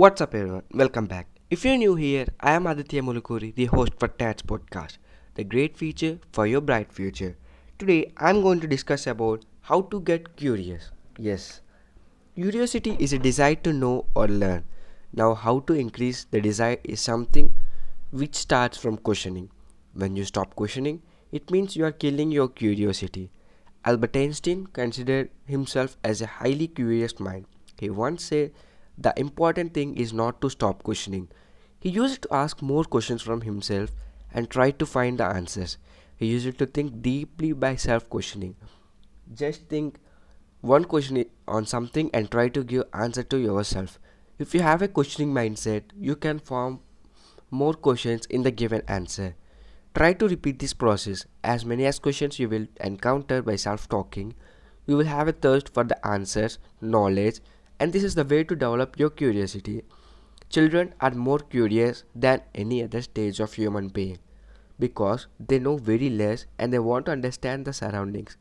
What's up, everyone? Welcome back. If you're new here, I am Aditya Mulukuri, the host for TATS podcast, the great feature for your bright future. Today, I'm going to discuss about how to get curious. Yes, curiosity is a desire to know or learn. Now, how to increase the desire is something which starts from questioning. When you stop questioning, it means you are killing your curiosity. Albert Einstein considered himself as a highly curious mind. He once said the important thing is not to stop questioning. He used to ask more questions from himself and try to find the answers. He used to think deeply by self questioning. Just think one question on something and try to give answer to yourself. If you have a questioning mindset, you can form more questions in the given answer. Try to repeat this process as many as questions you will encounter by self talking. You will have a thirst for the answers, knowledge, and this is the way to develop your curiosity. Children are more curious than any other stage of human being because they know very less and they want to understand the surroundings.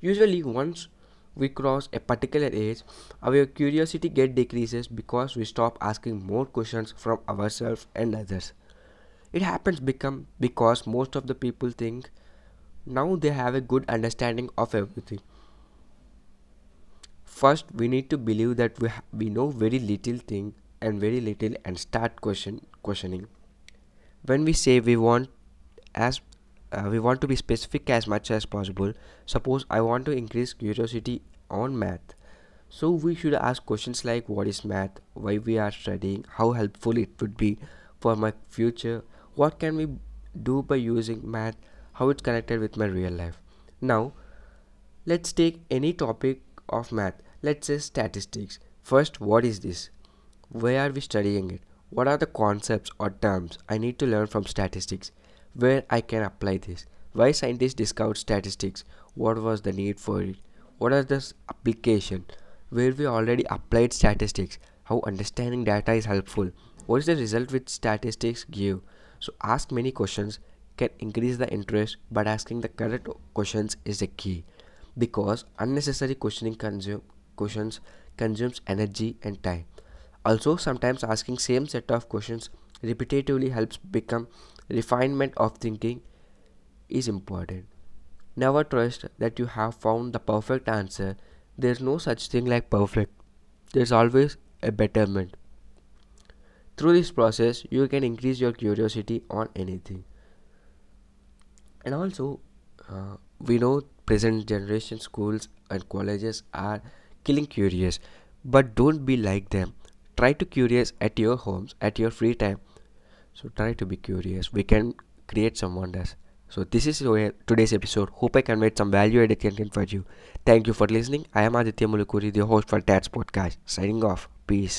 Usually once we cross a particular age, our curiosity get decreases because we stop asking more questions from ourselves and others. It happens become because most of the people think now they have a good understanding of everything First, we need to believe that we, we know very little thing and very little and start question questioning. When we say we want as uh, we want to be specific as much as possible. Suppose I want to increase curiosity on math. So we should ask questions like what is math, why we are studying, how helpful it would be for my future, what can we do by using math, how it's connected with my real life. Now, let's take any topic of math. Let's say statistics. First, what is this? Why are we studying it? What are the concepts or terms I need to learn from statistics? Where I can apply this? Why scientists discovered statistics? What was the need for it? What are the application? Where we already applied statistics? How understanding data is helpful? What is the result which statistics give? So ask many questions can increase the interest, but asking the correct questions is the key because unnecessary questioning consume, questions consumes energy and time. Also, sometimes asking same set of questions repetitively helps become refinement of thinking is important. Never trust that you have found the perfect answer. There's no such thing like perfect. There's always a betterment. Through this process, you can increase your curiosity on anything. And also, uh, we know present generation schools and colleges are killing curious but don't be like them. Try to curious at your homes at your free time. So try to be curious. We can create some wonders so this is today's episode. Hope i conveyed some value added content for you. Thank you for listening. I am aditya mulukuri the host for tats podcast signing off. Peace